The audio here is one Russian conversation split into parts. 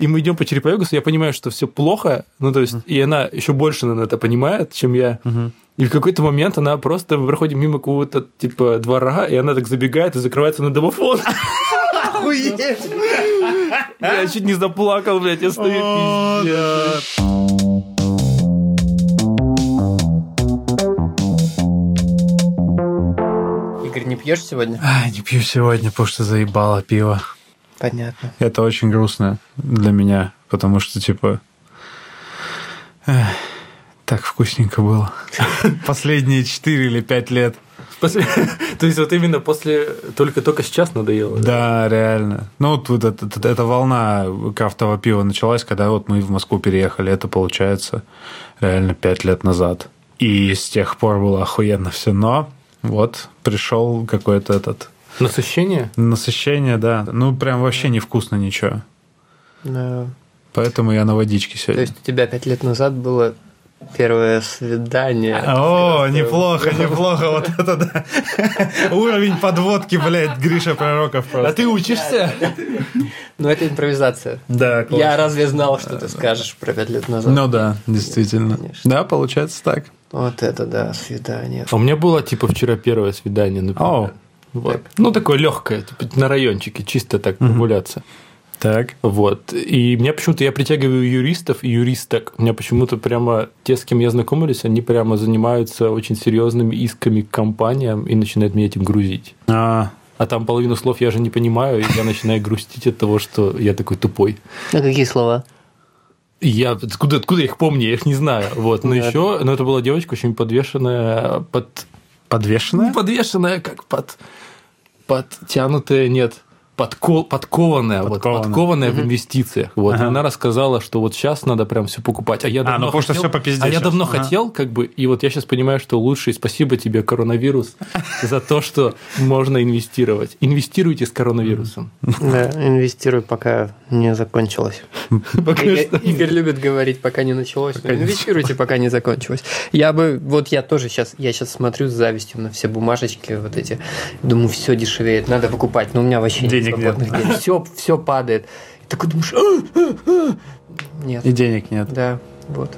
и мы идем по Череповегусу, я понимаю, что все плохо, ну, то есть, и она еще больше, наверное, это понимает, чем я. И в какой-то момент она просто, мы проходим мимо какого-то, типа, двора, и она так забегает и закрывается на домофон. Охуеть! Я чуть не заплакал, блядь, я стою, пиздец. Игорь, не пьешь сегодня? Ай, не пью сегодня, потому что заебало пиво. Понятно. Это очень грустно для меня, потому что, типа, эх, так вкусненько было. Последние 4 или 5 лет. После- То есть вот именно после, только-только сейчас надоело. Да, реально. Ну, вот, вот эта, эта- эта волна крафтового пива началась, когда вот мы в Москву переехали. Это, получается, реально 5 лет назад. И с тех пор было охуенно все. Но вот пришел какой-то этот Насыщение? насыщение, да. Ну, прям вообще невкусно ничего. Да. Поэтому я на водичке То сегодня. есть у тебя пять лет назад было первое свидание. О, неплохо, неплохо, вот это да. Уровень подводки, блядь, Гриша Пророков А просто. ты учишься? Ну, это импровизация. Да, Я разве знал, что ты скажешь про пять лет назад? Ну да, действительно. Да, получается так. Вот это да, свидание. А у меня было, типа, вчера первое свидание, например. Вот. Ну, такое легкое, типа, на райончике, чисто так прогуляться. Так. Вот. И меня почему-то, я притягиваю юристов и юристок. У меня почему-то прямо те, с кем я знакомились, они прямо занимаются очень серьезными исками к компаниям и начинают меня этим грузить. А, А там половину слов я же не понимаю, и я начинаю грустить от того, что я такой тупой. А какие слова? Я откуда, откуда я их помню, я их не знаю. Вот. Но еще, но это была девочка очень подвешенная под подвешенная? Подвешенная, как под подтянутая, нет, подко- подкованная, вот, Подкованная. подкованная в инвестициях. Вот. Ага. И Она рассказала, что вот сейчас надо прям все покупать. А я давно ну, потому что хотел, всё по пизде А я давно Ага. хотел, как бы, и вот я сейчас понимаю, что лучше, и спасибо тебе, коронавирус, за то, что можно инвестировать. Инвестируйте с коронавирусом. Да, инвестируй, пока не закончилось. Игорь, любит говорить, пока не началось. инвестируйте, пока не закончилось. Я бы, вот я тоже сейчас, я сейчас смотрю с завистью на все бумажечки вот эти. Думаю, все дешевеет, надо покупать. Но у меня вообще Денег нет. денег. Все, все падает. И такой думаешь, «А, а, а». нет. И денег нет. Да, вот.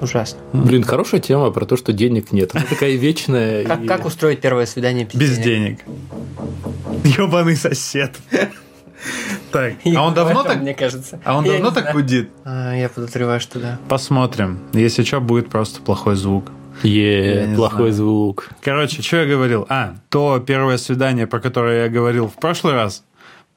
Ужасно. Блин, хорошая тема про то, что денег нет. Она такая вечная. Как, и- как устроить первое свидание без, Без денег. Ебаный сосед. Так, а он давно так... Мне кажется. А он Я давно так знаю. гудит? А, я подозреваю, что да. Посмотрим. Если что, будет просто плохой звук. Е, плохой знаю. звук. Короче, что я говорил? А, то первое свидание, про которое я говорил в прошлый раз,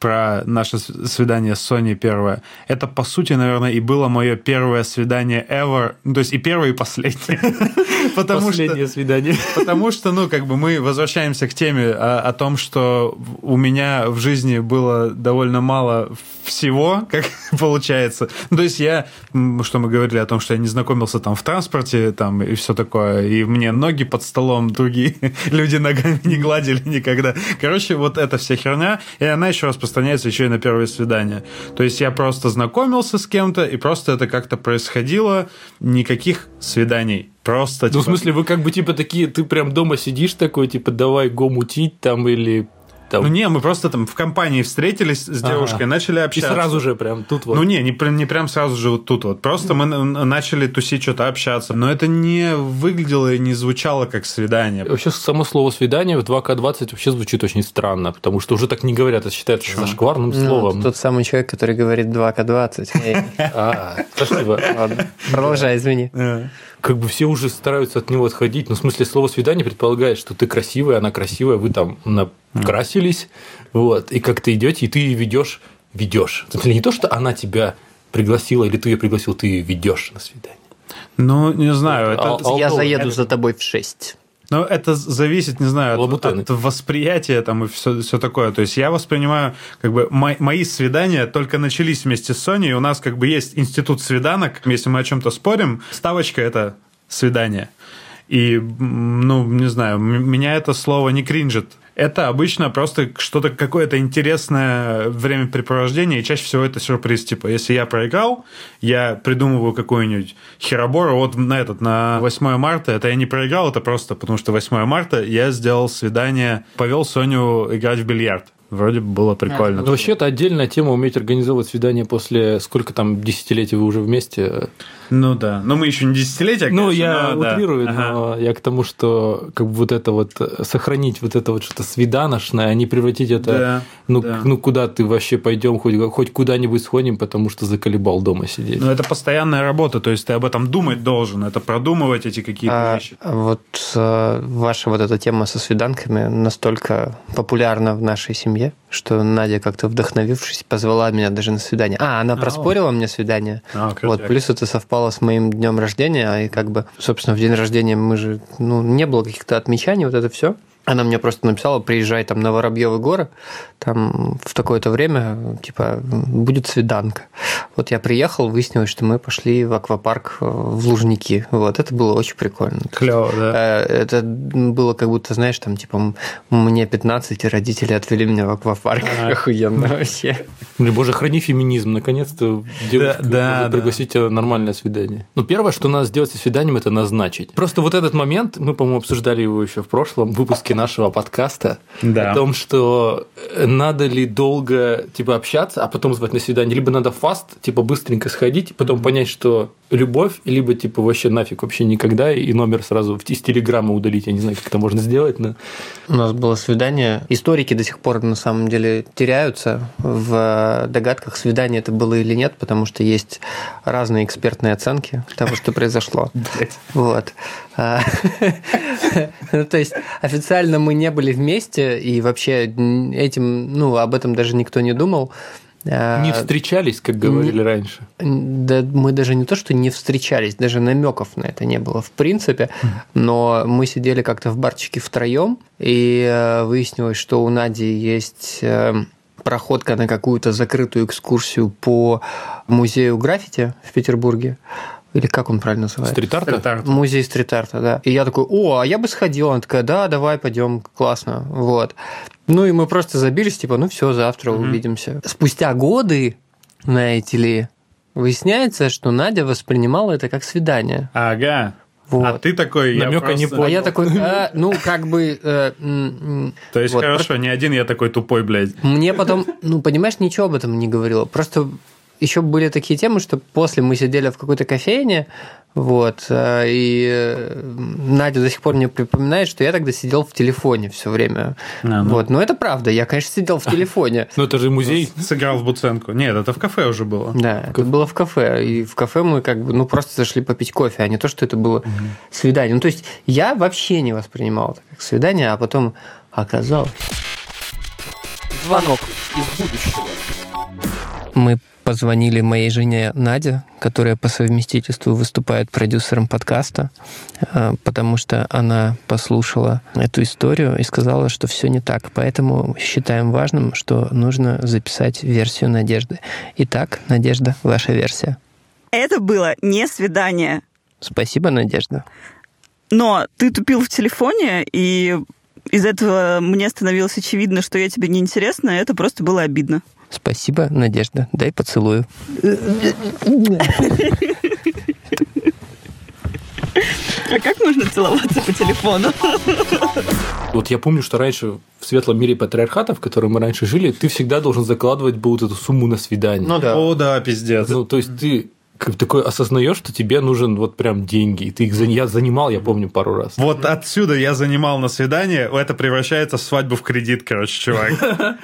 про наше свидание с Соней первое, это, по сути, наверное, и было мое первое свидание ever, ну, то есть и первое, и последнее. Потому что... Последнее свидание. Потому что, ну, как бы мы возвращаемся к теме о, о том, что у меня в жизни было довольно мало всего, как получается. Ну, то есть я, что мы говорили о том, что я не знакомился там в транспорте, там и все такое, и мне ноги под столом другие люди ногами не гладили никогда. Короче, вот эта вся херня, и она еще распространяется еще и на первое свидание. То есть я просто знакомился с кем-то, и просто это как-то происходило, никаких свиданий. Просто, Ну, в типа, смысле, вы как бы типа такие, ты прям дома сидишь такой, типа, давай го мутить там или там. Ну не, мы просто там в компании встретились с Ага. девушкой, начали и общаться. сразу же прям тут вот. Ну не, не, не прям сразу же вот тут вот. Просто мы начали тусить, что-то общаться. Но это не выглядело и не звучало как свидание. Вообще само слово свидание в 2К20 вообще звучит очень странно, потому что уже так не говорят, это считается зашкварным Ну, словом. тот самый человек, который говорит 2К20. Эй, А, спасибо. ладно. Продолжай, извини. Э, Как бы все уже стараются от него отходить. Ну, в смысле, слово свидание предполагает, что ты красивая, она красивая, вы там накрасились, вот, и как ты идете, и ты ее ведешь, ведешь. Не то, что она тебя пригласила, или ты ее пригласил, ты ее ведешь на свидание. Ну, не знаю, это... Я заеду это- за тобой в 6. Но это зависит, не знаю, от, от восприятия там и все, все такое. То есть я воспринимаю, как бы, мо- мои свидания только начались вместе с Соней, и у нас как бы есть институт свиданок. Если мы о чем-то спорим, ставочка – это свидание. И, ну, не знаю, меня это слово не кринжит. Это обычно просто что-то какое-то интересное времяпрепровождение, и чаще всего это сюрприз. Типа, если я проиграл, я придумываю какую-нибудь херобору. Вот на этот, на 8 марта, это я не проиграл, это просто потому что 8 марта я сделал свидание, повел Соню играть в бильярд. Вроде бы было прикольно. Ну, вообще, это отдельная тема уметь организовывать свидание после сколько там десятилетий вы уже вместе. Ну да, но мы еще не десятилетия, Ну, конечно, я но да. утрирую, Ага. но я к тому, что как бы вот это вот э, сохранить вот это вот что-то свиданошное, а не превратить это, Да, ну, да. ну куда ты вообще пойдем, хоть, хоть куда-нибудь сходим, потому что заколебал дома сидеть. Ну, это постоянная работа, то есть ты об этом думать должен, это продумывать эти какие-то А, вещи. вот э, ваша вот эта тема со свиданками настолько популярна в нашей семье, что Надя как-то вдохновившись позвала меня даже на свидание. А, она проспорила мне свидание. А, Вот, плюс это совпало с моим днем рождения, и как бы, собственно, в день рождения мы же, ну, не было каких-то отмечаний, вот это все. Она мне просто написала, приезжай там на Воробьевы горы, там в такое-то время, типа, будет свиданка. Вот я приехал, выяснилось, что мы пошли в аквапарк э, в Лужники. Вот, это было очень прикольно. Клево, да. Э, Это было как будто, знаешь, там, типа, мне 15, и родители отвели меня в аквапарк. Охуенно вообще. Блин, боже, храни феминизм, наконец-то девушка Да, да, пригласить тебя нормальное свидание. Ну, первое, что надо сделать со свиданием, это назначить. Просто вот этот момент, мы, по-моему, обсуждали его еще в прошлом выпуске нашего подкаста, Да. о том, что э, надо ли долго, типа, общаться, а потом звать на свидание, либо надо фаст, типа, быстренько сходить, потом понять, что любовь, либо, типа, вообще нафиг вообще никогда, и номер сразу из телеграмма удалить, я не знаю, как это можно сделать, но... У нас было свидание. Историки до сих пор на самом деле теряются в догадках, свидание это было или нет, потому что есть разные экспертные оценки того, что произошло. Вот. А, ну, То есть официально мы не были вместе, и вообще этим, ну, об этом даже никто не думал. А, Не встречались, как говорили раньше. Да мы даже не то, что не встречались, даже намеков на это не было в принципе, но мы сидели как-то в барчике втроем, и э, выяснилось, что у Нади есть э, проходка на какую-то закрытую экскурсию по музею граффити в Петербурге. Или как он правильно называется? Стрит-арта? Стрит-арт. Музей стрит-арта, да. И я такой, о, а я бы сходил. Она такая, да, давай, пойдем, классно. Вот. Ну и мы просто забились, типа, ну все, завтра увидимся. Спустя годы, знаете ли, выясняется, что Надя воспринимала это как свидание. Ага. Вот. А ты такой... я Намёка не просто- понял. А я такой, «А, ну, как бы... э, м, м». То есть, Вот, хорошо, не один я такой тупой, блядь. Мне потом, ну, понимаешь, ничего об этом не говорила. Просто еще были такие темы, что после мы сидели в какой-то кофейне, вот, э, и э, Надя до сих пор мне припоминает, что я тогда сидел в телефоне все время. А, ну. Вот, но это правда, я, конечно, сидел в телефоне. Ну, это же музей. Сыграл в Буценку. Нет, это в кафе уже было. Да, это было в кафе. И в кафе мы как бы, ну, просто зашли попить кофе, а не то, что это было свидание. Ну, то есть я вообще не воспринимал это как свидание, а потом оказалось. Звонок из будущего. Мы позвонили моей жене Наде, которая по совместительству выступает продюсером подкаста, э, потому что она послушала эту историю и сказала, что все не так. Поэтому считаем важным, что нужно записать версию Надежды. Итак, Надежда, ваша версия. Это было не свидание. Спасибо, Надежда. Но ты тупил в телефоне, и из этого мне становилось очевидно, что я тебе неинтересна, и это просто было обидно. Спасибо, Надежда. Дай поцелую. А как можно целоваться по телефону? Вот я помню, что раньше в светлом мире патриархата, в котором мы раньше жили, ты всегда должен закладывать был вот эту сумму на свидание. Ну да. О, да, пиздец. Ну, то есть ты такой осознаешь, что тебе нужен вот прям деньги. И ты их я занимал, я помню, пару раз. Вот отсюда я занимал на свидание, это превращается в свадьбу в кредит, короче, чувак.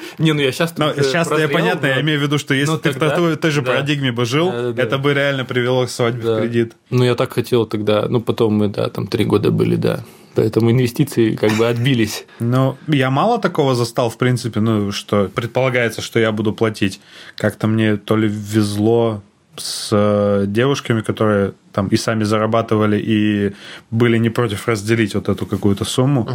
Не, ну я сейчас... Сейчас я понятно, я имею в виду, что если ты в той- же парадигме бы жил, это бы реально привело к свадьбе в кредит. Ну, я так хотел тогда. Ну, потом мы, да, там три года были, да. Поэтому инвестиции как бы отбились. Ну, я мало такого застал, в принципе, ну, что предполагается, что я буду платить. Как-то мне то ли везло с э, девушками, которые там и сами зарабатывали, и были не против разделить вот эту какую-то сумму.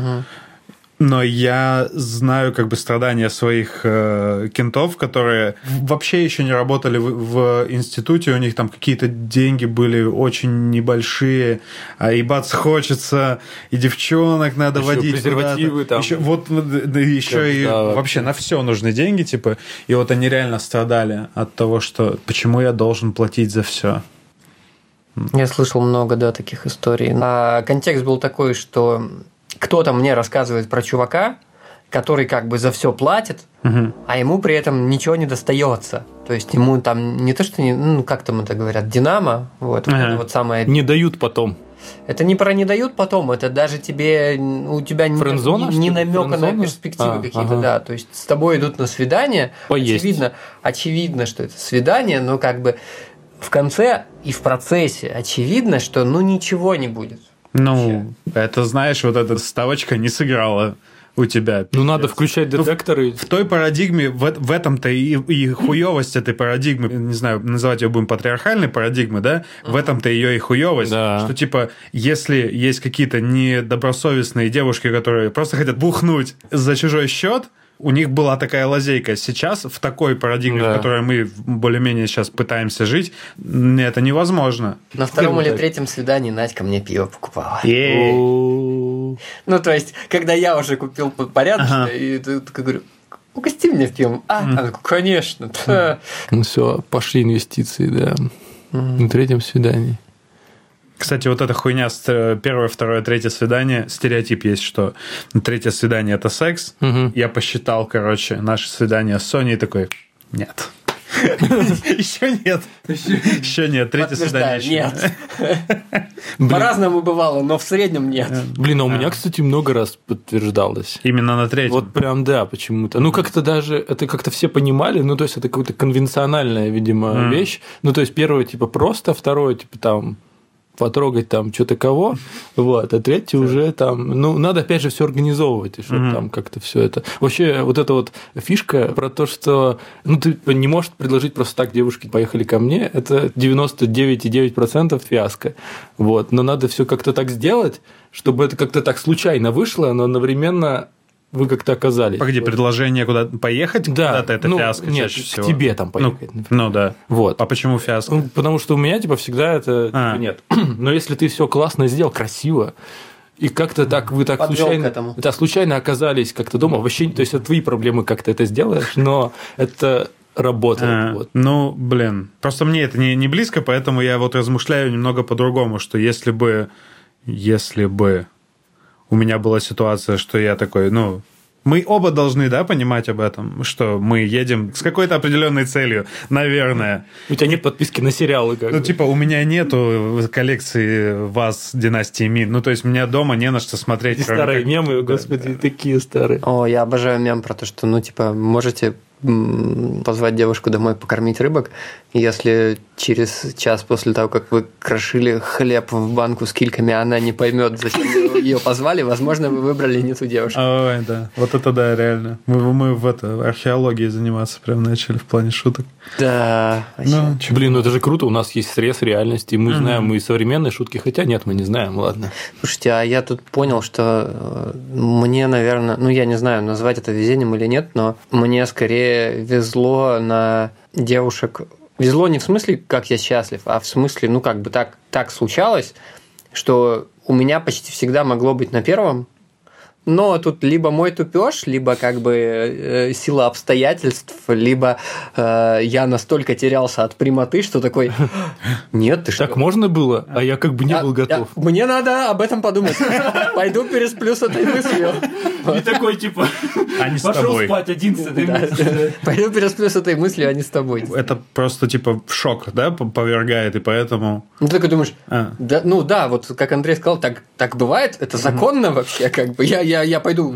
Но я знаю как бы страдания своих э, кентов, которые вообще еще не работали в, в институте, у них там какие-то деньги были очень небольшие, а ебаться хочется, и девчонок надо Еще водить презервативы там. Еще, вот да, еще и Да, вообще. вообще на все нужны деньги, типа, и вот они реально страдали от того, что почему я должен платить за все. Я слышал много, да, таких историй. А контекст был такой, что кто-то мне рассказывает про чувака, который как бы за все платит, а ему при этом ничего не достается. То есть ему там не то, что не, ну как там это говорят, Динамо, вот, вот Ага. это вот самое. Не дают потом. Это не про не дают потом, это даже тебе у тебя не, Френдзона, не, не намека на перспективы А, какие-то, ага. да. То есть с тобой идут на свидание, Поесть. очевидно, очевидно, что это свидание, но как бы в конце и в процессе очевидно, что ну ничего не будет. Ну, это, знаешь, вот эта ставочка не сыграла у тебя. Ну, надо включать детекторы. В той парадигме, в, в этом-то и, и хуевость этой парадигмы, не знаю, называть ее будем патриархальной парадигмы, да, в этом-то ее и хуевость, Да. что типа, если есть какие-то недобросовестные девушки, которые просто хотят бухнуть за чужой счет, у них была такая лазейка. Сейчас в такой парадигме, Да. в которой мы более-менее сейчас пытаемся жить, это невозможно. На втором или третьем свидании Надька мне пиво покупала. Ну, то есть, когда я уже купил порядочно, Ага. и говорю, угости меня пивом. А, она конечно. да». Ну все, пошли инвестиции, да. На третьем свидании. Кстати, вот эта хуйня с э, первое, второе, третье свидание, стереотип есть, что третье свидание это секс. Мгм. Я посчитал, короче, наше свидание с Соней такой, нет. Еще нет. Еще нет. Третье свидание нет. По-разному бывало, но в среднем нет. Блин, а у меня, кстати, много раз подтверждалось. Именно на третьем. Вот прям да, почему-то. Ну, как-то даже, это как-то все понимали, ну, то есть, это какая-то конвенциональная, видимо, вещь. Ну, то есть, первое, типа, просто, второе, типа, там, потрогать там что-то кого, вот, а третье уже там, ну, надо опять же все организовывать, и чтобы Мгм. там как-то все это. Вообще, вот эта вот фишка про то, что, ну, ты не можешь предложить просто так девушке, поехали ко мне, это 99,9% фиаско, вот, но надо все как-то так сделать, чтобы это как-то так случайно вышло, но одновременно вы как-то оказались. Погоди, Вот. предложение куда поехать Да, куда-то, это ну, фиаско нет, чаще к всего. тебе там Ну, поехать, например. ну да. Вот. А почему фиаско? Ну, Потому что у меня, типа, всегда это А. типа, нет. Но если ты все классно сделал, красиво, и как-то так вы так Подвёл к случайно, этому. да, случайно оказались как-то дома, вообще, то есть это твои проблемы, как ты это сделаешь, но это работает. А, вот. Ну, блин. Просто мне это не, не близко, поэтому я вот размышляю немного по-другому, что если бы, если бы у меня была ситуация, что я такой, ну, мы оба должны, да, понимать об этом, что мы едем с какой-то определенной целью, наверное. У тебя нет подписки на сериалы, как Ну, бы. типа, у меня нету коллекции вас династии Мин. Ну, то есть, у меня дома не на что смотреть. Кроме старые как- мемы, господи, такие старые. О, я обожаю мем про то, что, ну, типа, можете позвать девушку домой покормить рыбок, и если через час после того, как вы крошили хлеб в банку с кильками, она не поймет, зачем ее позвали, возможно, вы выбрали не ту девушку. Ой, да. Вот это да, реально. Мы, мы в это, археологией заниматься прям начали в плане шуток. Да. Ну. Блин, ну это же круто, у нас есть срез реальности, и мы знаем и современные шутки, хотя нет, мы не знаем, ладно. Слушайте, а я тут понял, что э, мне, наверное, ну я не знаю, назвать это везением или нет, но мне скорее везло на девушек. Везло не в смысле, как я счастлив, а в смысле, ну как бы так, так случалось, что у меня почти всегда могло быть на первом, но тут либо мой тупеж, либо как бы э, сила обстоятельств, либо э, я настолько терялся от прямоты, что такой, нет, ты что? Так можно было, а я как бы не А, был я- готов. мне надо об этом подумать. Пойду пересплю с этой мыслью. И такой, типа, А не с тобой. один с этой Да. Пойду пересплю с этой мыслью, а не с тобой. Это просто типа в шок, да, повергает, и поэтому... Ну, ты думаешь, А. да, ну да, вот как Андрей сказал, так, так бывает, это законно вообще, как бы. Я, я, я пойду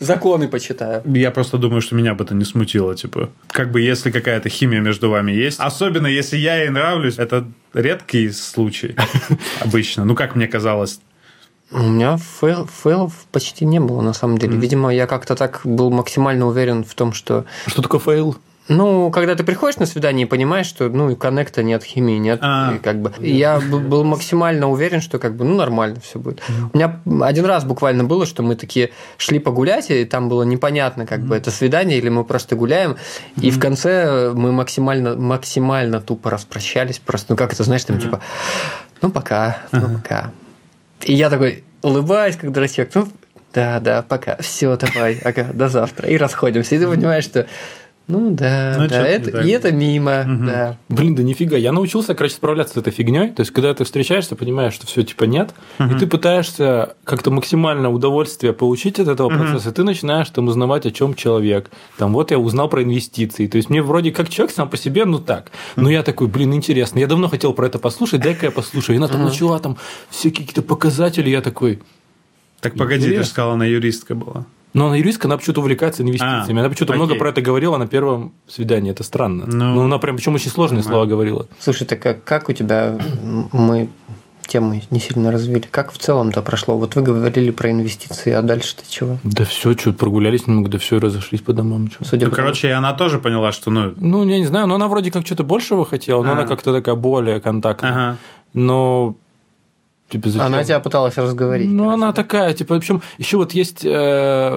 законы почитаю. Я просто думаю, что меня бы это не смутило, типа. Как бы если какая-то химия между вами есть. Особенно если я ей нравлюсь, это редкий случай обычно. Ну, как мне казалось. У меня fail- fail ов почти не было, на самом деле. Видимо, я как-то так был максимально уверен в том, что Что такое fail? Ну, когда ты приходишь на свидание и понимаешь, что ну и connect а нет, химии нет, А. и как бы я б- был максимально уверен, что как бы ну нормально все будет. У меня один раз буквально было, что мы такие шли погулять, и там было непонятно, как бы это свидание или мы просто гуляем, и в конце мы максимально максимально тупо распрощались, просто ну как это знаешь там типа ну пока, ну пока. И я такой улыбаюсь, как дурачок, ну да, да, пока, все, давай, ага, до завтра. И расходимся. И ты понимаешь, что Ну да, Ну, да, это, так. и это мимо, да. Блин, да нифига. Я научился, короче, справляться с этой фигней. То есть, когда ты встречаешься, понимаешь, что все типа нет, и ты пытаешься как-то максимально удовольствие получить от этого процесса, и ты начинаешь там узнавать, о чем человек. Там вот я узнал про инвестиции. То есть, мне вроде как человек сам по себе, ну так. Но я такой, блин, интересно. Я давно хотел про это послушать, дай-ка я послушаю. И она там начала там все какие-то показатели. Я такой, Так погоди, ты же сказала, она юристка была. Но она юристка, она почему-то увлекается инвестициями. А, она почему-то окей. много про это говорила на первом свидании. Это странно. Ну, Ну, она прям, причем очень сложные слова говорила. Слушай, так как, как у тебя, мы тему не сильно развили, как в целом-то прошло? Вот вы говорили про инвестиции, а дальше-то чего? Да все, что прогулялись немного, да все, и разошлись по домам. чё. Судя Ну, по короче, и она тоже поняла, что, ну, Ну, я не знаю, но она вроде как что-то большего хотела, но А. она как-то такая более контактная. ага. Но, типа, зачем? Она тебя пыталась разговорить. Ну, она да? такая, типа, в общем, еще вот есть, э,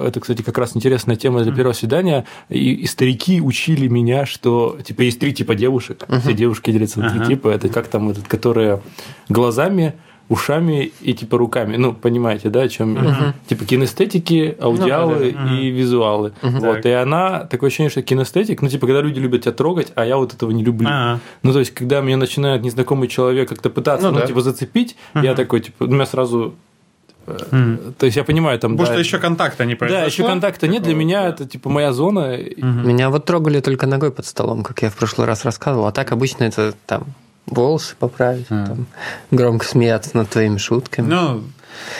это, кстати, как раз интересная тема для первого свидания, и, и старики учили меня, что, типа, есть три типа девушек, все девушки делятся на три Ага. типа, это как там, этот, которые глазами, ушами и, типа, руками, ну, понимаете, да, о чем я? Типа, кинестетики, аудиалы да, да. и визуалы. Вот, Так. и она, такое ощущение, что кинестетик, ну, типа, когда люди любят тебя трогать, а я вот этого не люблю. Ага. Ну, то есть, когда меня начинает незнакомый человек как-то пытаться, Ну ну, да. типа, зацепить, я такой, типа, у меня сразу... э, То есть, я понимаю, там... Потому да, что еще контакта не произошло. Да, еще контакта нет, для меня это, типа, моя зона. Меня вот трогали только ногой под столом, как я в прошлый раз рассказывал. А так обычно это там волосы поправить, там, громко смеяться над твоими шутками. Ну,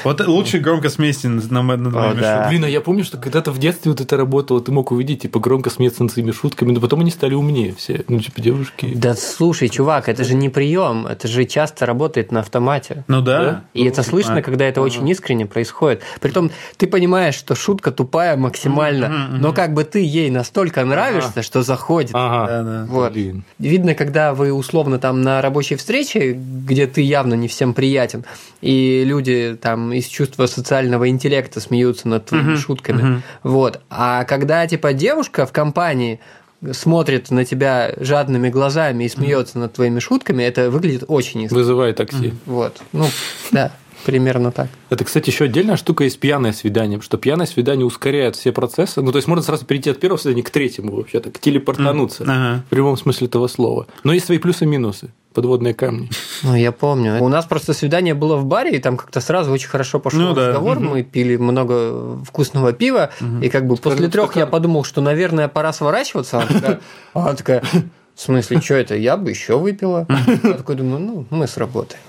вот лучше громко смейся над над моими да. шутками. Блин, а я помню, что когда-то в детстве вот это работало, ты мог увидеть, типа, громко смеяться над своими шутками, но потом они стали умнее все. Ну, типа, девушки. Да слушай, чувак, это же не прием, это же часто работает на автомате. Ну да. Да? И это слышно, а, когда это очень искренне происходит. Притом ты понимаешь, что шутка тупая максимально, но как бы ты ей настолько нравишься, что заходит. Ага. Да, да. Вот. Блин. Видно, когда вы условно там на рабочей встрече, где ты явно не всем приятен, и люди там из чувства социального интеллекта смеются над твоими шутками. Вот. А когда типа девушка в компании смотрит на тебя жадными глазами и смеется над твоими шутками, это выглядит очень искренне. Вызывай такси. Вот. Ну, да, примерно так. Это, кстати, еще отдельная штука есть пьяное свидание, потому что пьяное свидание ускоряет все процессы. Ну, то есть можно сразу перейти от первого свидания к третьему вообще, так телепортануться. Ага. В прямом смысле этого слова. Но есть свои плюсы и минусы. Подводные камни. Ну, я помню. У нас просто свидание было в баре, и там как-то сразу очень хорошо пошел Ну да. разговор. Мгм. Мы пили много вкусного пива, и как бы после Скажем, трех я стакан. подумал, что, наверное, пора сворачиваться. Она такая, она такая, в смысле, что это? Я бы еще выпила. Я такой думаю, ну, мы сработаем.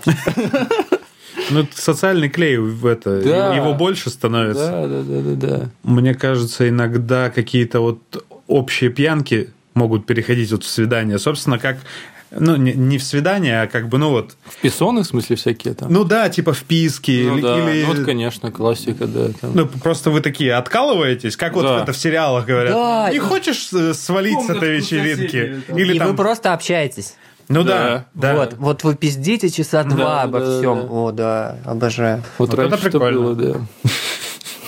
Ну, социальный клей в это, Да. его больше становится. Да, да, да, да, да. Мне кажется, иногда какие-то вот общие пьянки могут переходить вот в свидание. Собственно, как ну, не, не в свидание, а как бы, ну вот, Писоны, в смысле, всякие там. ну да, типа вписки Ну или, да, или- ну вот, конечно, классика, да. там. ну, просто вы такие откалываетесь, как вот Да. это в сериалах говорят. Да. Не хочешь свалить с этой вечеринки? соседей, там. Или и там, вы просто общаетесь. Ну да, да. Вот, вот вы пиздите часа два Да, обо да, всем. да. О, да, обожаю. Вот, Вот это раньше что прикольно. было, да.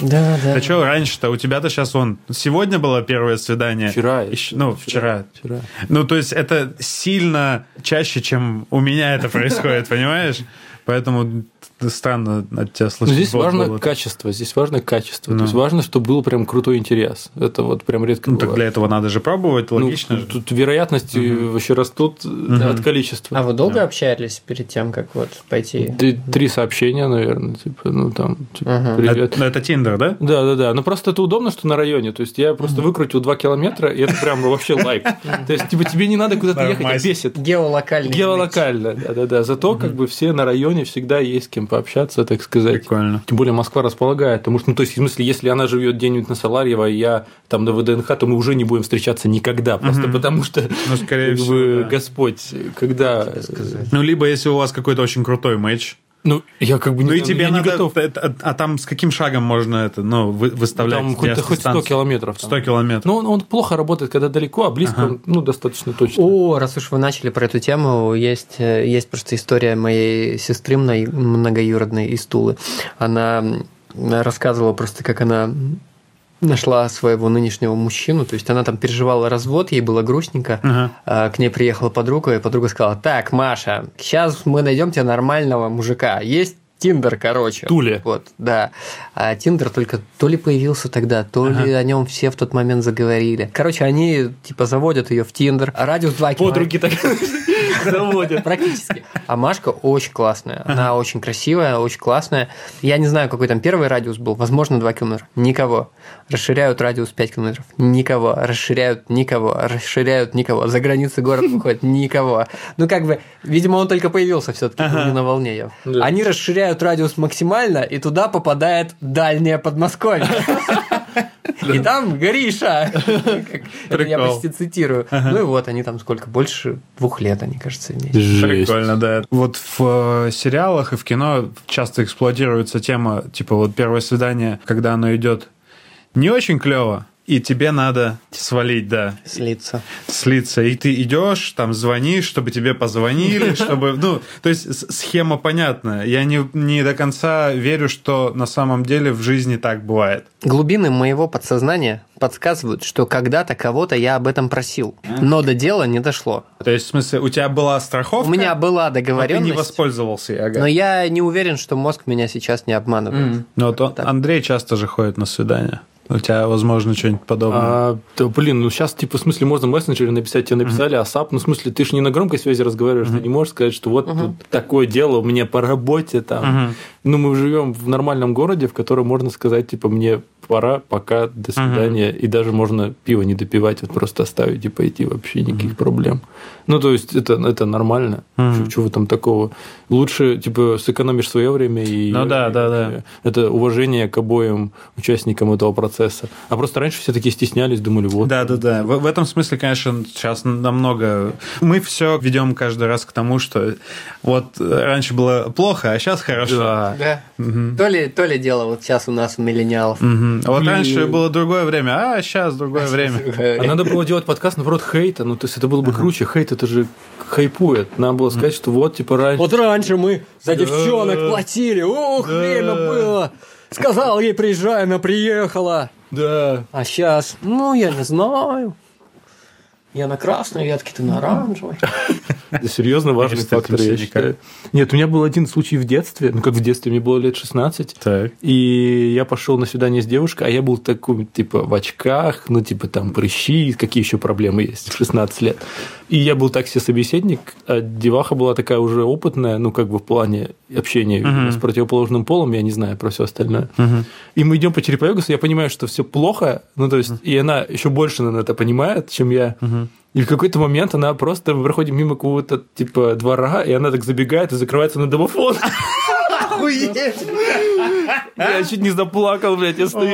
Да, да. Да что раньше-то? У тебя-то сейчас он... Сегодня было первое свидание? Вчера. Ещё- ну, вчера. Вчера. Ну, то есть это сильно чаще, чем у меня это происходит, понимаешь? Поэтому странно от тебя Но слышать. здесь вот важно было. качество, здесь важно качество. Ну. То есть важно, чтобы был прям крутой интерес. Это вот прям редко Ну, так бывает. для этого надо же пробовать, Ну, логично же. тут вероятности вообще растут от количества. А вы долго общались перед тем, как вот пойти? Ты- Три сообщения, наверное, типа, ну там, типа, Ага. привет. Это, ну, это Тиндер, да? Да, да, да. Но просто это удобно, что на районе. То есть я просто выкрутил 2 километра, и это прям вообще лайк. То есть, типа, тебе не надо куда-то ехать, а бесит. Геолокальный. Геолокально, да, да, да. Зато как бы все на районе всегда есть с кем пообщаться, так сказать. Прикольно. Тем более Москва располагает. Потому что, ну, то есть, в смысле, если она живет где-нибудь на Саларьево, и я там на ВДНХ, то мы уже не будем встречаться никогда. Просто потому что Ну, скорее как всего, бы, да. Господь, когда. Ну, либо если у вас какой-то очень крутой матч, Ну, я как бы не, ну и знаю, тебе я не надо... готов. это- а, там с каким шагом можно это, ну, вы- выставлять? Там хоть, хоть 100 километров. там. 100 километров. Ну, он, он плохо работает, когда далеко, а близко, он, ну, достаточно точно. О, раз уж вы начали про эту тему, есть, э, есть просто история моей сестры мно- многоюродной из Тулы. Она рассказывала просто, как она нашла своего нынешнего мужчину, то есть она там переживала развод, ей было грустненько, Ага. А, к ней приехала подруга, и подруга сказала, так, Маша, сейчас мы найдем тебе нормального мужика, есть Тиндер, короче. Туле. Вот, да. А Тиндер только то ли появился тогда, то ли о нем все в тот момент заговорили. Короче, они типа заводят ее в Тиндер. Радиус 2 Подруги так заводят. Практически. А Машка очень классная. Она очень красивая, очень классная. Я не знаю, какой там первый радиус был. Возможно, 2 километра. Никого. Расширяют радиус 5 километров. Никого. Расширяют никого. Расширяют никого. За границы города выходит никого. Ну, как бы, видимо, он только появился все-таки не на волне. я. Да. Они расширяют радиус максимально, и туда попадает дальнее Подмосковье. И там Гриша. Это я почти цитирую. Ну и вот, они там сколько? Больше двух лет, они, кажется, вместе. Прикольно, да. Вот в э, сериалах и в кино часто эксплуатируется тема, типа вот первое свидание, когда оно идет не очень клево, и тебе надо свалить, да, Слиться. слиться. И ты идешь, там звонишь, чтобы тебе позвонили, чтобы. Ну, то есть схема понятна. Я не, не до конца верю, что на самом деле в жизни так бывает. Глубины моего подсознания подсказывают, что когда-то кого-то я об этом просил, но до дела не дошло. То есть, в смысле, у тебя была страховка, У меня была но ты не договоренность, воспользовался, ей, ага. но я не уверен, что мозг меня сейчас не обманывает. Ну, вот он- Андрей часто же ходит на свидания. У тебя, возможно, что-нибудь подобное. А, да, блин, ну сейчас, типа, в смысле, можно в мессенджере написать, тебе написали, ASAP, ну, в смысле, ты же не на громкой связи разговариваешь, ты не можешь сказать, что вот тут такое дело у меня по работе там. Ну, мы живем в нормальном городе, в котором можно сказать, типа, мне пора, пока, до свидания, и даже можно пиво не допивать, вот просто оставить и пойти, вообще никаких проблем. Ну, то есть, это, это нормально. Чего там такого? Лучше, типа, сэкономишь свое время и... Ну да, да, да. Это уважение к обоим участникам этого процесса. А просто раньше все такие стеснялись, думали, вот. Да, да, да. В, в этом смысле, конечно, сейчас намного. Мы все ведем каждый раз к тому, что вот раньше было плохо, а сейчас хорошо. Да. Да. То, ли, то ли дело вот сейчас у нас у миллениалов. Мгм. А Вот Блин. раньше было другое время, а сейчас другое время. А надо было делать подкаст наоборот хейта, ну то есть это было бы круче. Хейт это же хайпует. Надо было сказать, что вот типа раньше. Вот раньше мы за девчонок платили. Ух, время было. Сказал ей, приезжай, она приехала. Да. А сейчас, ну, я не знаю. Я на красной ветке, ты на оранжевой. Это серьезно важный фактор, я считаю. Нет, у меня был один случай в детстве, ну как в детстве, мне было лет 16. Так. И я пошел на свидание с девушкой, а я был такой, типа, в очках, ну, типа, там, прыщи, какие еще проблемы есть в 16 лет. И я был так себе собеседник, а деваха была такая уже опытная, ну, как бы в плане общения видимо, с противоположным полом, я не знаю про все остальное. И мы идем по Череповегасу, я понимаю, что все плохо, ну, то есть, и она еще больше, наверное, это понимает, чем я. И в какой-то момент она просто, мы проходим мимо какого-то, типа, двора, и она так забегает и закрывается на домофон. Я чуть не заплакал, блядь, я стою,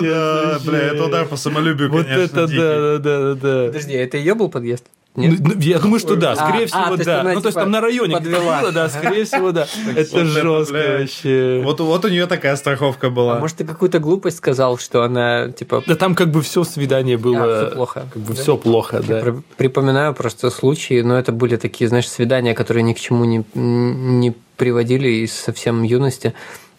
пиздец, бля, это удар по самолюбию, Вот конечно, это дикий. да, да, да, да. Подожди, это ее был подъезд? Ну, Нет? ну, Я думаю, что да, А, скорее а, всего, то есть да. она, Ну, то есть типа, там на районе подвела. было, да, скорее всего, да. Это жестко вообще. Вот, вот у нее такая страховка была. А может, ты какую-то глупость сказал, что она, типа, Да там как бы все свидание было. А, всё плохо. Как бы Да? все плохо, да. При- Припоминаю просто случаи, но это были такие, знаешь, свидания, которые ни к чему не, не приводили из совсем юности,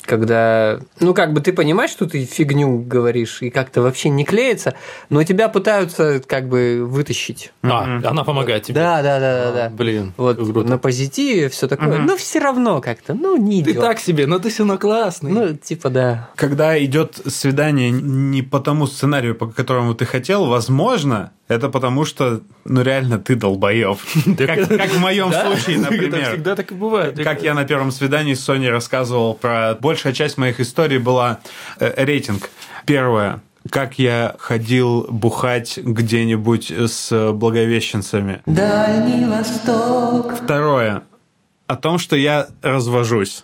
когда, ну, как бы ты понимаешь, что ты фигню говоришь, и как-то вообще не клеится, но тебя пытаются как бы вытащить. А, она помогает тебе. Да, да, да, да, да. Блин, Вот круто. на позитиве все такое, но все равно как-то, ну, не Ты идет. так себе, но ты все равно классный. Ну, типа, да. Когда идет свидание не по тому сценарию, по которому ты хотел, возможно, это потому что, ну реально, ты долбоеб. Как, как в моем Да? случае, Это например. всегда так и бывает. Как я на первом свидании с Соней рассказывал про... Большая часть моих историй была э, рейтинг. Первое. Как я ходил бухать где-нибудь с благовещенцами. Дальний Восток. Второе. О том, что я развожусь.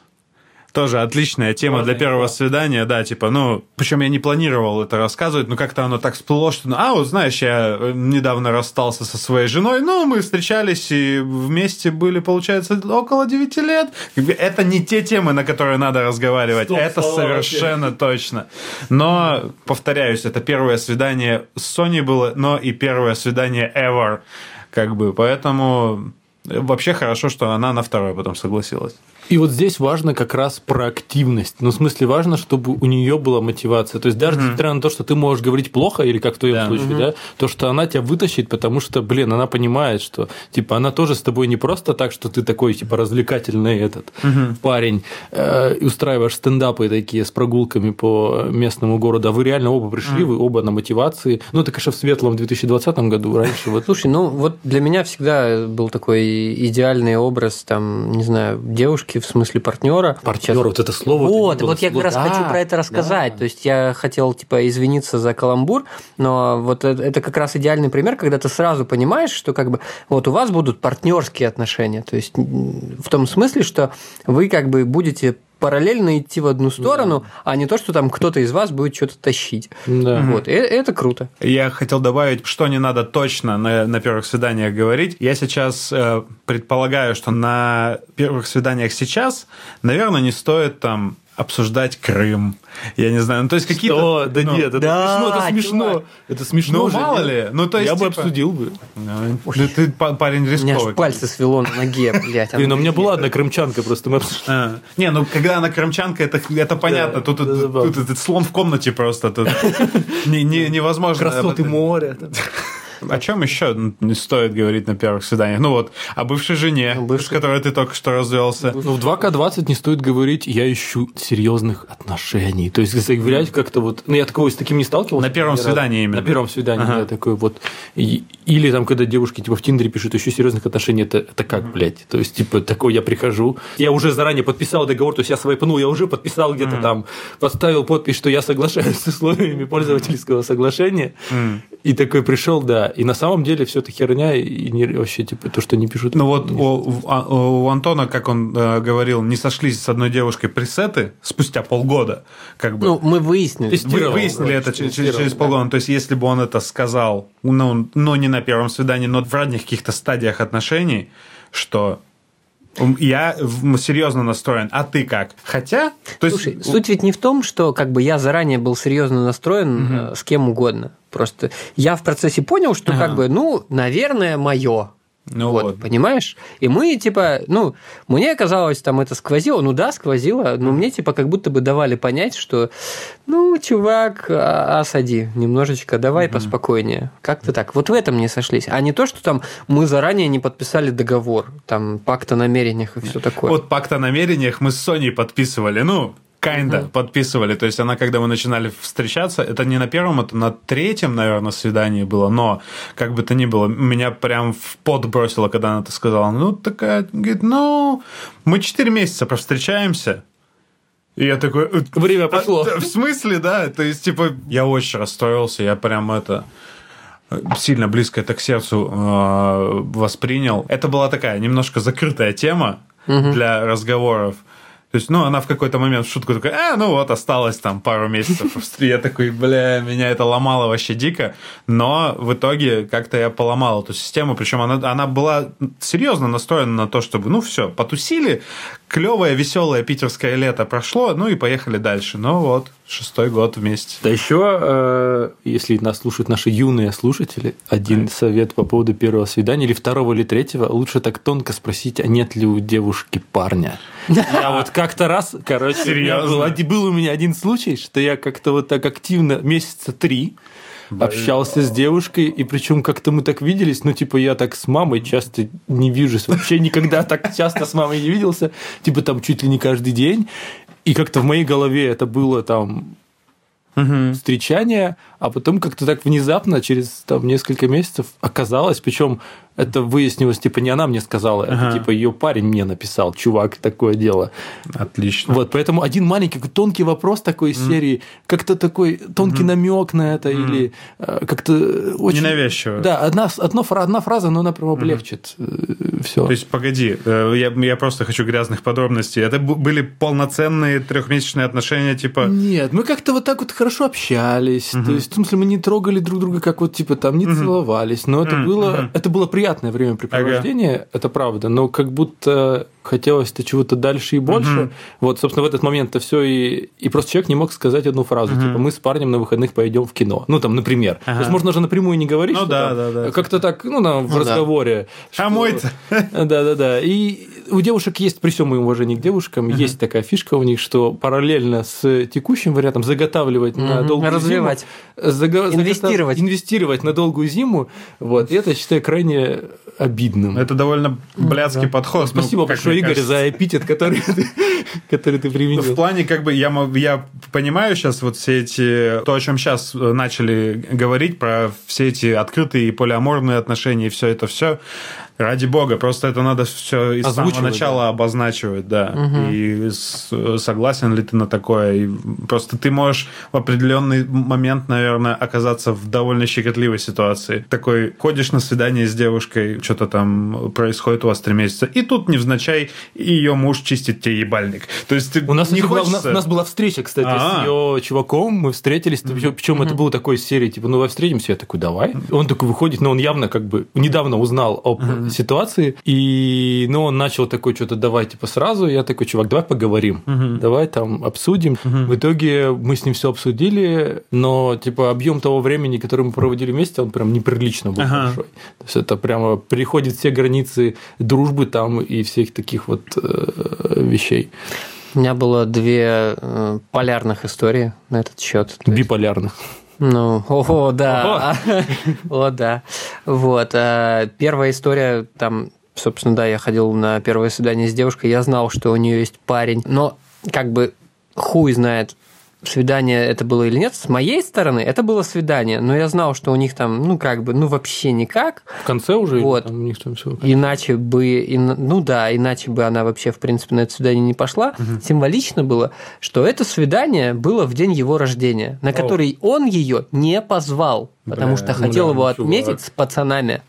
Тоже отличная тема для первого свидания, да, типа, ну, причем я не планировал это рассказывать, но как-то оно так всплыло, что, ну, а, вот знаешь, я э, недавно расстался со своей женой, ну, мы встречались и вместе были, получается, около 9 лет. Это не те темы, на которые надо разговаривать, Стоп, это слова совершенно точно. Но, повторяюсь, это первое свидание с Соней было, но и первое свидание ever, как бы, поэтому Вообще хорошо, что она на второе потом согласилась. И вот здесь важно как раз проактивность. Ну, в смысле, важно, чтобы у нее была мотивация. То есть, даже mm-hmm. несмотря на то, что ты можешь говорить плохо, или как в твоем да. случае, mm-hmm. да, то, что она тебя вытащит, потому что, блин, она понимает, что типа она тоже с тобой не просто так, что ты такой, типа, развлекательный этот mm-hmm. парень, э, устраиваешь стендапы такие с прогулками по местному городу, а вы реально оба пришли, mm-hmm. вы оба на мотивации. Ну, это, конечно, в светлом 2020 году, раньше. Вот. Слушай, ну вот для меня всегда был такой идеальный образ, там, не знаю, девушки в смысле партнера. Партнер, вот это слово. Вот, вот я как раз да, хочу про это рассказать. Да. То есть я хотел типа извиниться за каламбур, но вот это, это как раз идеальный пример, когда ты сразу понимаешь, что как бы вот у вас будут партнерские отношения. То есть в том смысле, что вы как бы будете параллельно идти в одну сторону, да. а не то, что там кто-то из вас будет что-то тащить. Да. Вот. И это круто. Я хотел добавить, что не надо точно на, на первых свиданиях говорить. Я сейчас э, предполагаю, что на первых свиданиях сейчас, наверное, не стоит там обсуждать Крым. Я не знаю, ну то есть какие-то... Да ну, нет, это да, смешно, это смешно. Чувак. Это смешно Ну, же, мало ли. Ну, то есть, я типа... бы обсудил бы. Ну, ты, ты парень рисковый. У меня аж пальцы свело на ноге, блядь. Блин, у меня была одна крымчанка, просто мы а. Не, ну когда она крымчанка, это, это понятно. тут, тут, тут, слон в комнате просто. Невозможно. Красоты моря. О чем еще не стоит говорить на первых свиданиях? Ну вот, о бывшей жене, ну, бывшей... с которой ты только что развелся. Ну, в 2К20 не стоит говорить, я ищу серьезных отношений. То есть, заявлять как-то вот... Ну, я такого с таким не сталкивался. На первом свидании именно. На первом свидании, ага. да, такой вот. И, или там, когда девушки типа в Тиндере пишут, еще серьезных отношений, это, это как, блядь? То есть, типа, такой я прихожу, я уже заранее подписал договор, то есть, я свайпнул, я уже подписал где-то там, поставил подпись, что я соглашаюсь с условиями пользовательского соглашения, и такой пришел, да, и на самом деле все это херня, и не, вообще типа то, что не пишут. Ну вот у, а, у, Антона, как он э, говорил, не сошлись с одной девушкой пресеты спустя полгода. Как бы. Ну, мы выяснили. Вы выяснили это через, через полгода. То есть, если бы он это сказал, ну, ну, не на первом свидании, но в ранних каких-то стадиях отношений, что я серьезно настроен, а ты как? Хотя, то Слушай, есть... суть ведь не в том, что как бы я заранее был серьезно настроен угу. с кем угодно. Просто я в процессе понял, что ага. как бы, ну, наверное, мое. Ну вот, вот, понимаешь? И мы, типа, ну, мне казалось, там это сквозило, ну да, сквозило, но мне, типа, как будто бы давали понять, что, ну, чувак, а, осади немножечко, давай угу. поспокойнее. Как-то так. Вот в этом не сошлись. А не то, что там мы заранее не подписали договор, там, пакт о намерениях и все такое. Вот пакт о намерениях мы с Соней подписывали, ну, Kinda угу. подписывали. То есть она, когда мы начинали встречаться, это не на первом, это на третьем, наверное, свидании было, но как бы то ни было, меня прям в пот бросило, когда она это сказала. Ну, такая, говорит, ну, мы четыре месяца повстречаемся, и я такой... «Э, Время пошло. А, в смысле, да? То есть, типа, я очень расстроился, я прям это сильно близко это к сердцу э, воспринял. Это была такая немножко закрытая тема угу. для разговоров. То есть, ну, она в какой-то момент в шутку такая, а, ну вот, осталось там пару месяцев. Я такой, бля, меня это ломало вообще дико. Но в итоге как-то я поломал эту систему. Причем она, она была серьезно настроена на то, чтобы, ну, все, потусили, клевое, веселое питерское лето прошло, ну и поехали дальше. Ну вот, шестой год вместе. Да еще, э, если нас слушают наши юные слушатели, один совет по поводу первого свидания или второго или третьего, лучше так тонко спросить, а нет ли у девушки парня. Я вот как-то раз, короче? Был, был у меня один случай, что я как-то вот так активно месяца три общался с девушкой, и причем как-то мы так виделись, ну, типа, я так с мамой часто не вижусь, вообще никогда так часто с мамой не виделся, типа, там, чуть ли не каждый день, и как-то в моей голове это было там угу. встречание, а потом как-то так внезапно, через там несколько месяцев оказалось, причем это выяснилось, типа, не она мне сказала, ага. это, типа, ее парень мне написал, чувак, такое дело. Отлично. Вот, поэтому один маленький тонкий вопрос такой mm. серии, как-то такой тонкий mm-hmm. намек на это, mm. или э, как-то очень... Ненавязчиво. Да, одна, одна, одна фраза, но она прям облегчит mm. Э, все. То есть, погоди, э, я, я просто хочу грязных подробностей. Это были полноценные трехмесячные отношения, типа... Нет, мы как-то вот так вот хорошо общались, mm-hmm. то есть, в смысле, мы не трогали друг друга, как вот, типа, там, не mm-hmm. целовались, но это mm-hmm. было, это было приятно приятное времяпрепровождение, это правда, но как будто хотелось-то чего-то дальше и больше. Вот, собственно, в этот момент-то все и, и просто человек не мог сказать одну фразу, типа, мы с парнем на выходных пойдем в кино. Ну, там, например. То есть можно же напрямую не говорить, Ну что да, там, да, да. как-то так, ну, там, в Ну да. разговоре. А что- мой-то? Да-да-да. И у девушек есть, при всем моем уважении к девушкам, есть такая фишка у них, что параллельно с текущим вариантом заготавливать на Мгм. долгую Развивать. зиму. зага- Инвестировать. заготав- Инвестировать на долгую зиму. Вот. И это, я считаю, крайне обидным. Это довольно блядский подход. Спасибо ну, большое, Игорь, кажется. за эпитет, который ты, который ты В применил. плане, как бы, я, я понимаю сейчас вот все эти, то, о чем сейчас начали говорить, про все эти открытые и полиаморные отношения и все это все, ради бога, просто это надо все из самого начала обозначивать, да. И с- согласен ли ты на такое? И просто ты можешь в определенный момент, наверное, оказаться в довольно щекотливой ситуации. Такой, ходишь на свидание с девушкой, что-то там происходит у вас три месяца, и тут невзначай ее муж чистит тебе ебальник. То есть ты У нас, не еще была, у, нас, хочется... у нас была встреча, кстати, А. с ее чуваком. Мы встретились. Причем это было такой серии, типа, ну, давай встретимся. Я такой, давай. Он такой выходит, но он явно как бы недавно узнал об ситуации. И, ну, он начал такой, что-то давай, типа, сразу. Я такой, чувак, давай поговорим. Давай там обсудим. В итоге мы с ним все обсудили, но, типа, объем того времени, которое мы проводили вместе, он прям неприлично был Ага. большой. То есть это прямо переходит все границы дружбы там и всех таких вот э, вещей. У меня было две э, полярных истории на этот счет. Биполярных. Ну, о, да. О, да. Вот. а, Первая история, там, собственно, да, я ходил на первое свидание с девушкой, я знал, что у нее есть парень, но как бы хуй знает, свидание это было или нет. С моей стороны это было свидание, но я знал, что у них там, ну, как бы, ну, вообще никак. В конце уже Вот. там у них там все. Иначе бы, ин- ну да, иначе бы она вообще, в принципе, на это свидание не пошла. Символично было, что это свидание было в день его рождения, на который он ее не позвал, потому Бля, что хотел бля, его чувак. отметить с пацанами.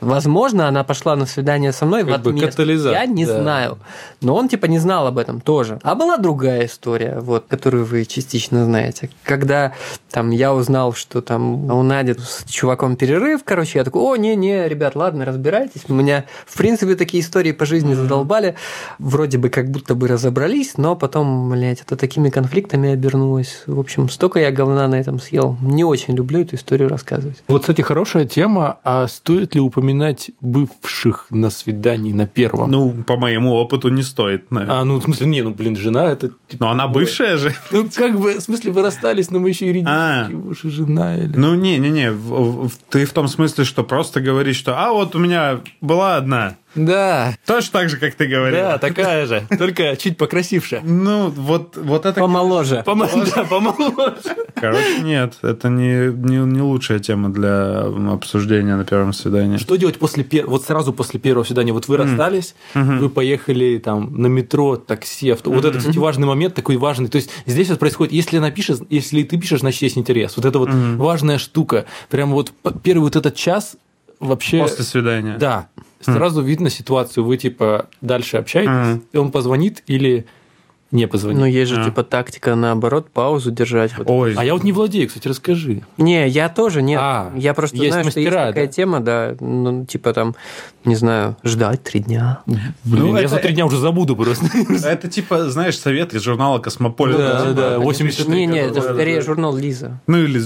Возможно, она пошла на свидание со мной Как в бы отместку. Я не да. знаю. Но он типа не знал об этом тоже. А была другая история, вот, которую вы частично знаете. Когда там я узнал, что там у Нади с чуваком перерыв, короче, я такой, о, не-не, ребят, ладно, разбирайтесь. У меня, в принципе, такие истории по жизни задолбали. Вроде бы как будто бы разобрались, но потом, блядь, это такими конфликтами обернулось. В общем, столько я говна на этом съел. Не очень люблю эту историю рассказывать. Вот, кстати, хорошая тема. А стоит ли упоминать бывших на свидании на первом? Ну, по моему опыту не стоит. наверное. а, ну, в смысле, не, ну, блин, жена это... типа, Но она бывшая же. Ну, как бы, в смысле, вы расстались, но мы еще юридически, А. вы же жена или... Ну, не-не-не, ты в том смысле, что просто говоришь, что «а вот у меня была одна». Да, Точно так же, как ты говорил. да, такая же, только чуть покрасивше. Ну, вот, вот это... Помоложе. Помо- Да, помоложе. Короче, нет, это не, не, не лучшая тема для обсуждения на первом свидании. Что делать после первого, вот сразу после первого свидания? Вот вы расстались, вы поехали там на метро, такси, авто. Вот это, кстати, важный момент, такой важный. То есть здесь вот происходит, если она пишет, если ты пишешь, значит есть интерес. Вот это вот важная штука. Прям вот первый вот этот час вообще... После свидания. Да. Сразу видно ситуацию, вы типа дальше общаетесь, Мгм. и он позвонит или не позвонит. Ну, есть же А. типа тактика наоборот, паузу держать. Вот. Ой, а я вот не владею, кстати, расскажи. Не, я тоже нет. А, я просто есть знаю, что есть мастера, такая да? тема, да, ну, типа там, не знаю, ждать три дня. Блин, Ну, я это- за три дня уже забуду просто. это типа, знаешь, совет из журнала «Космополит». Да, да, 83 Не, не, это скорее журнал Лиза. Ну, или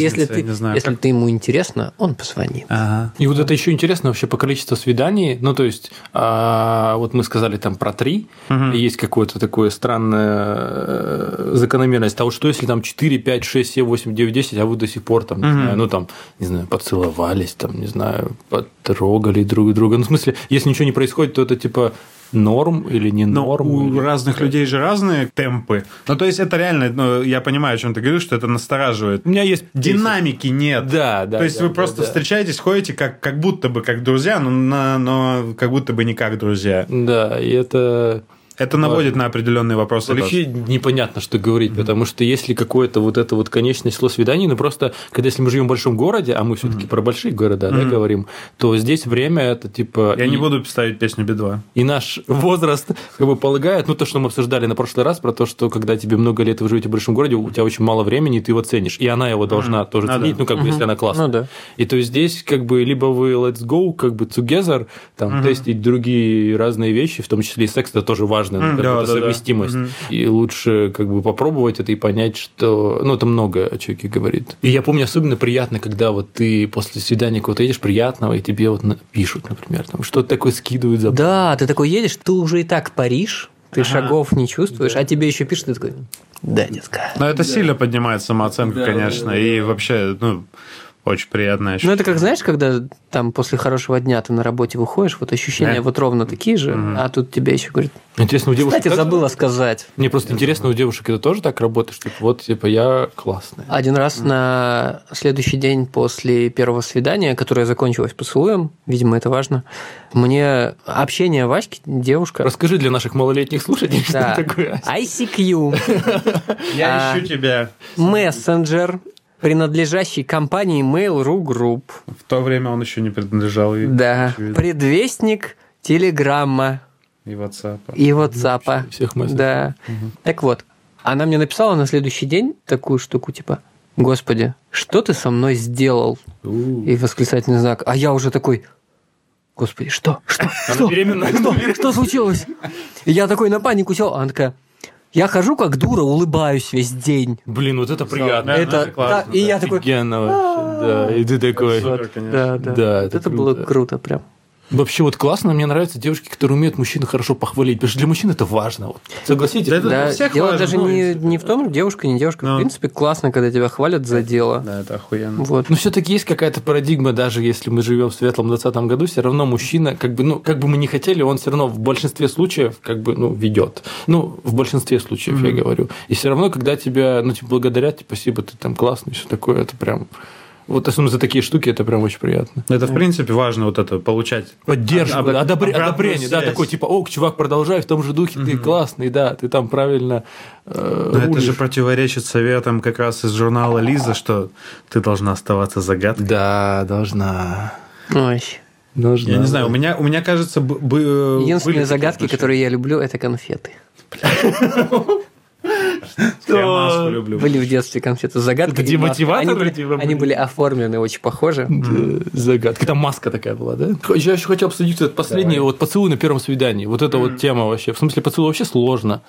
если я ты, не знаю. если ты ему интересно, он позвонит. Ага. И вот это еще интересно вообще по количеству свиданий. Ну, то есть, а, вот мы сказали там про три, есть какое-то такое странное э, закономерность того, что если там 4, 5, 6, 7, 8, 9, 10, а вы до сих пор там, не знаю, ну там, не знаю, поцеловались, там, не знаю, потрогали друг друга. Ну, в смысле, если ничего не происходит, то это типа норм или не Но норм. у или- разных людей же разные темпы. Ну, то есть, это реально, ну, я понимаю, о чем ты говоришь, что это настораживает. У меня есть Динамики нет. Да, да. То есть да, вы да, просто да. встречаетесь, ходите как, как будто бы как друзья, но, на- но как будто бы не как друзья. Да, и это Это наводит на определенные вопросы. Вообще непонятно, что говорить, потому что если какое-то вот это вот конечное число свиданий, ну просто, когда если мы живем в большом городе, а мы все-таки про большие города, да, говорим, то здесь время это типа... Я и- не буду ставить песню Би-2. И наш возраст как бы полагает, ну то, что мы обсуждали на прошлый раз, про то, что когда тебе много лет, вы живете в большом городе, у тебя очень мало времени, и ты его ценишь. И она его должна тоже Ну да. ценить, ну как бы, если она классная. Ну да. И то есть здесь как бы либо вы let's go, как бы together, там тестить другие разные вещи, в том числе и секс, это тоже важно, М, как да, бы, это да, да. совместимость. И лучше как бы попробовать это и понять, что... Ну, это много о человеке говорит. И я помню, особенно приятно, когда вот ты после свидания куда-то едешь приятного, и тебе вот пишут, например, там что-то такое скидывают за Да, ты такой едешь, ты уже и так Париж, ты шагов не чувствуешь, а тебе еще пишут, ты такой, да, детка. Но это сильно поднимает самооценку, конечно, и вообще, ну, очень приятно Ну, ощущение. это как, знаешь, когда там после хорошего дня ты на работе выходишь, вот ощущения Да. вот ровно такие же, а тут тебе еще говорят, Интересно, у девушек кстати, так- забыла сказать. Мне просто интересно, у девушек это тоже так работает, что вот, типа, я классная. Один раз на следующий день после первого свидания, которое закончилось поцелуем, видимо, это важно, мне общение Васьки, девушка... Расскажи для наших малолетних слушателей, Да. что такое. ICQ, Я а- ищу тебя. мессенджер, принадлежащий компании Mail.ru Group. В то время он еще не принадлежал и, Да, очевидно, предвестник Телеграмма и WhatsApp. и WhatsApp. Всех мессенджеров. Да. Так вот, она мне написала на следующий день такую штуку, типа, Господи, что ты со мной сделал? И восклицательный знак. А я уже такой, Господи, что? Что? Что? беременна? Что? Что случилось? И я такой на панику сел. Она такая, я хожу как дура, улыбаюсь весь день. Блин, вот это приятно. Это, это классно, да, и я такой, Офигенно вообще, да. И ты такой... Да, да, это было круто прям. Вообще вот классно, мне нравятся девушки, которые умеют мужчину хорошо похвалить, потому что для мужчин это важно. Вот. Согласитесь? Да это Да, для всех дело важно, даже ну, не, не в том, девушка, не девушка. Ну. В принципе, классно, когда тебя хвалят за дело. Да, это охуенно. Вот. Но все-таки есть какая-то парадигма, даже если мы живем в светлом 20 году, все равно мужчина, как бы, ну, как бы мы не хотели, он все равно в большинстве случаев, как бы, ну, ведет. Ну, в большинстве случаев, я говорю. И все равно, когда тебя, ну, типа, благодарят, типа, спасибо, ты там классный, все такое, это прям. Вот особенно за такие штуки это прям очень приятно. Это, в принципе, важно вот это, получать. Поддержку, Об- обратную одобрение, да, такой типа, о, чувак, продолжай в том же духе, ты классный, да, ты там правильно э, Но это рулишь». же противоречит советам как раз из журнала Лиза, что ты должна оставаться загадкой. Да, должна. Ой. Должна. Я не знаю, у меня, у меня кажется, бы- Единственные загадки, отношения. которые я люблю, это конфеты. Я маску люблю. Были в детстве конфеты с загадкой. Это и маска. демотиваторы, Они были, типа, были? оформлены очень похоже. Э, Загадка. Там маска такая была, да? Я еще хотел обсудить этот последний вот поцелуй на первом свидании. Вот эта вот тема вообще. В смысле, поцелуй вообще сложно.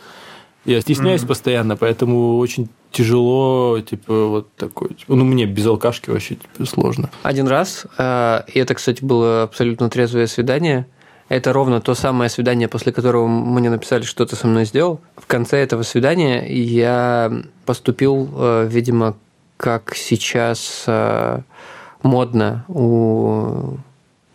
Я стесняюсь постоянно, поэтому очень тяжело, типа, вот такой. типа, Ну, мне без алкашки вообще типа, сложно. Один раз, э, и это, кстати, было абсолютно трезвое свидание. Это ровно то самое свидание, после которого мне написали, что ты со мной сделал. В конце этого свидания я поступил, э, видимо, как сейчас э, модно у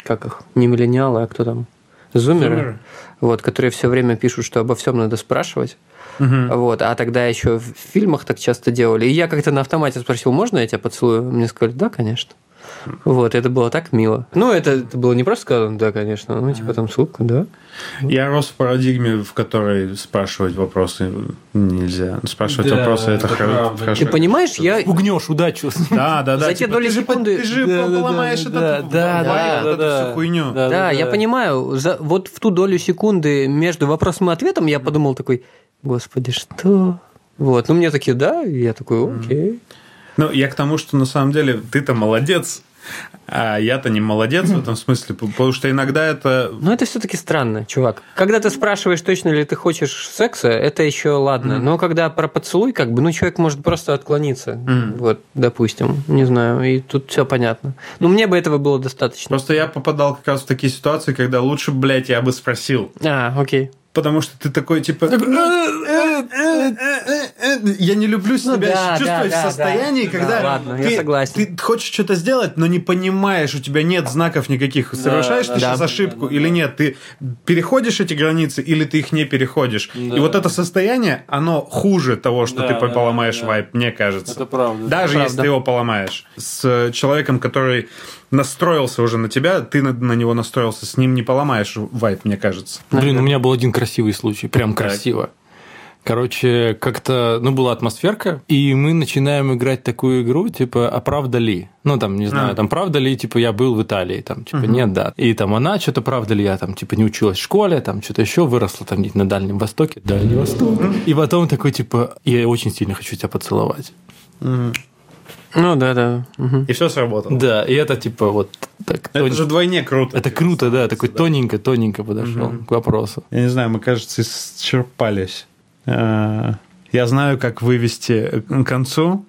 как их не миллениалы, а кто там зумеры, Зумеры. вот, которые все время пишут, что обо всем надо спрашивать. Вот, а тогда еще в фильмах так часто делали. И я как-то на автомате спросил, можно я тебя поцелую? Мне сказали, да, конечно. Вот, это было так мило. Ну, это, это было не просто сказано, да, конечно, ну, типа там ссылка, да. Я рос в парадигме, в которой спрашивать вопросы нельзя. Спрашивать Да, вопросы это, это хорошо. Ты понимаешь, я... Пугнешь удачу. Да, да, да. За те типа, доли ты же, по- секунды- ты же Да, да, поломаешь да, этот да, да, да, да. всю хуйню. Да. Да, я понимаю, за, вот в ту долю секунды между вопросом и ответом я подумал такой, господи, что? Вот, ну мне такие, да, и я такой, окей. Ну, я к тому, что на самом деле ты-то молодец, а я-то не молодец в этом смысле, потому что иногда это... Но это все-таки странно, чувак. Когда ты спрашиваешь, точно ли ты хочешь секса, это еще ладно. Но когда про поцелуй, как бы, ну, человек может просто отклониться. Вот, допустим. Не знаю. И тут все понятно. Ну, мне бы этого было достаточно. Просто я попадал как раз в такие ситуации, когда лучше, блядь, я бы спросил. А, окей. Потому что ты такой, типа... Я не люблю себя Ну да, чувствовать да, в состоянии, да. когда Да, ладно, ты, я согласен. ты хочешь что-то сделать, но не понимаешь, у тебя нет знаков никаких. Совершаешь да, ты да. сейчас ошибку или нет? Ты переходишь эти границы или ты их не переходишь? И вот это состояние, оно хуже того, что Да, ты да, поломаешь да. вайп, мне кажется. Это правда. Даже Это если правда. ты его поломаешь. С человеком, который настроился уже на тебя, ты на, на него настроился, с ним не поломаешь вайп, мне кажется. Блин, у меня был один красивый случай, прям красиво. Короче, как-то, ну, была атмосферка, и мы начинаем играть такую игру, типа, а правда ли? Ну, там, не знаю, А. там, правда ли, типа, я был в Италии, там, типа, нет, да. И там она, что-то, правда ли, я там, типа, не училась в школе, там, что-то еще выросла там где-то на Дальнем Востоке. Дальний Восток. И потом такой, типа, я очень сильно хочу тебя поцеловать. Ну да, да. Мгм. И все сработало. Да, и это, типа, вот так Это тоненько. же двойне круто. Это круто, да, такой тоненько-тоненько подошел к вопросу. Я не знаю, мы, кажется, исчерпались. Э, Я знаю, как вывести к концу,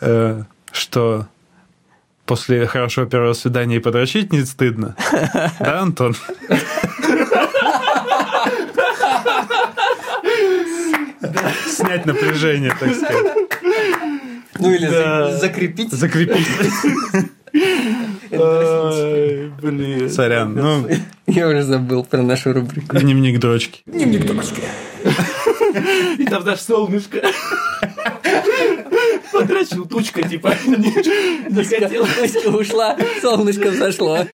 э, что после хорошего первого свидания и подрочить не стыдно. Да, Антон? Снять напряжение, так сказать. Ну или за- закрепить. Закрепить. Блин. Сорян. Ну, Я уже забыл про нашу рубрику. дневник дрочки. И там даже солнышко. Подрачил тучка, типа, не, не хотел. ушла, солнышко взошло.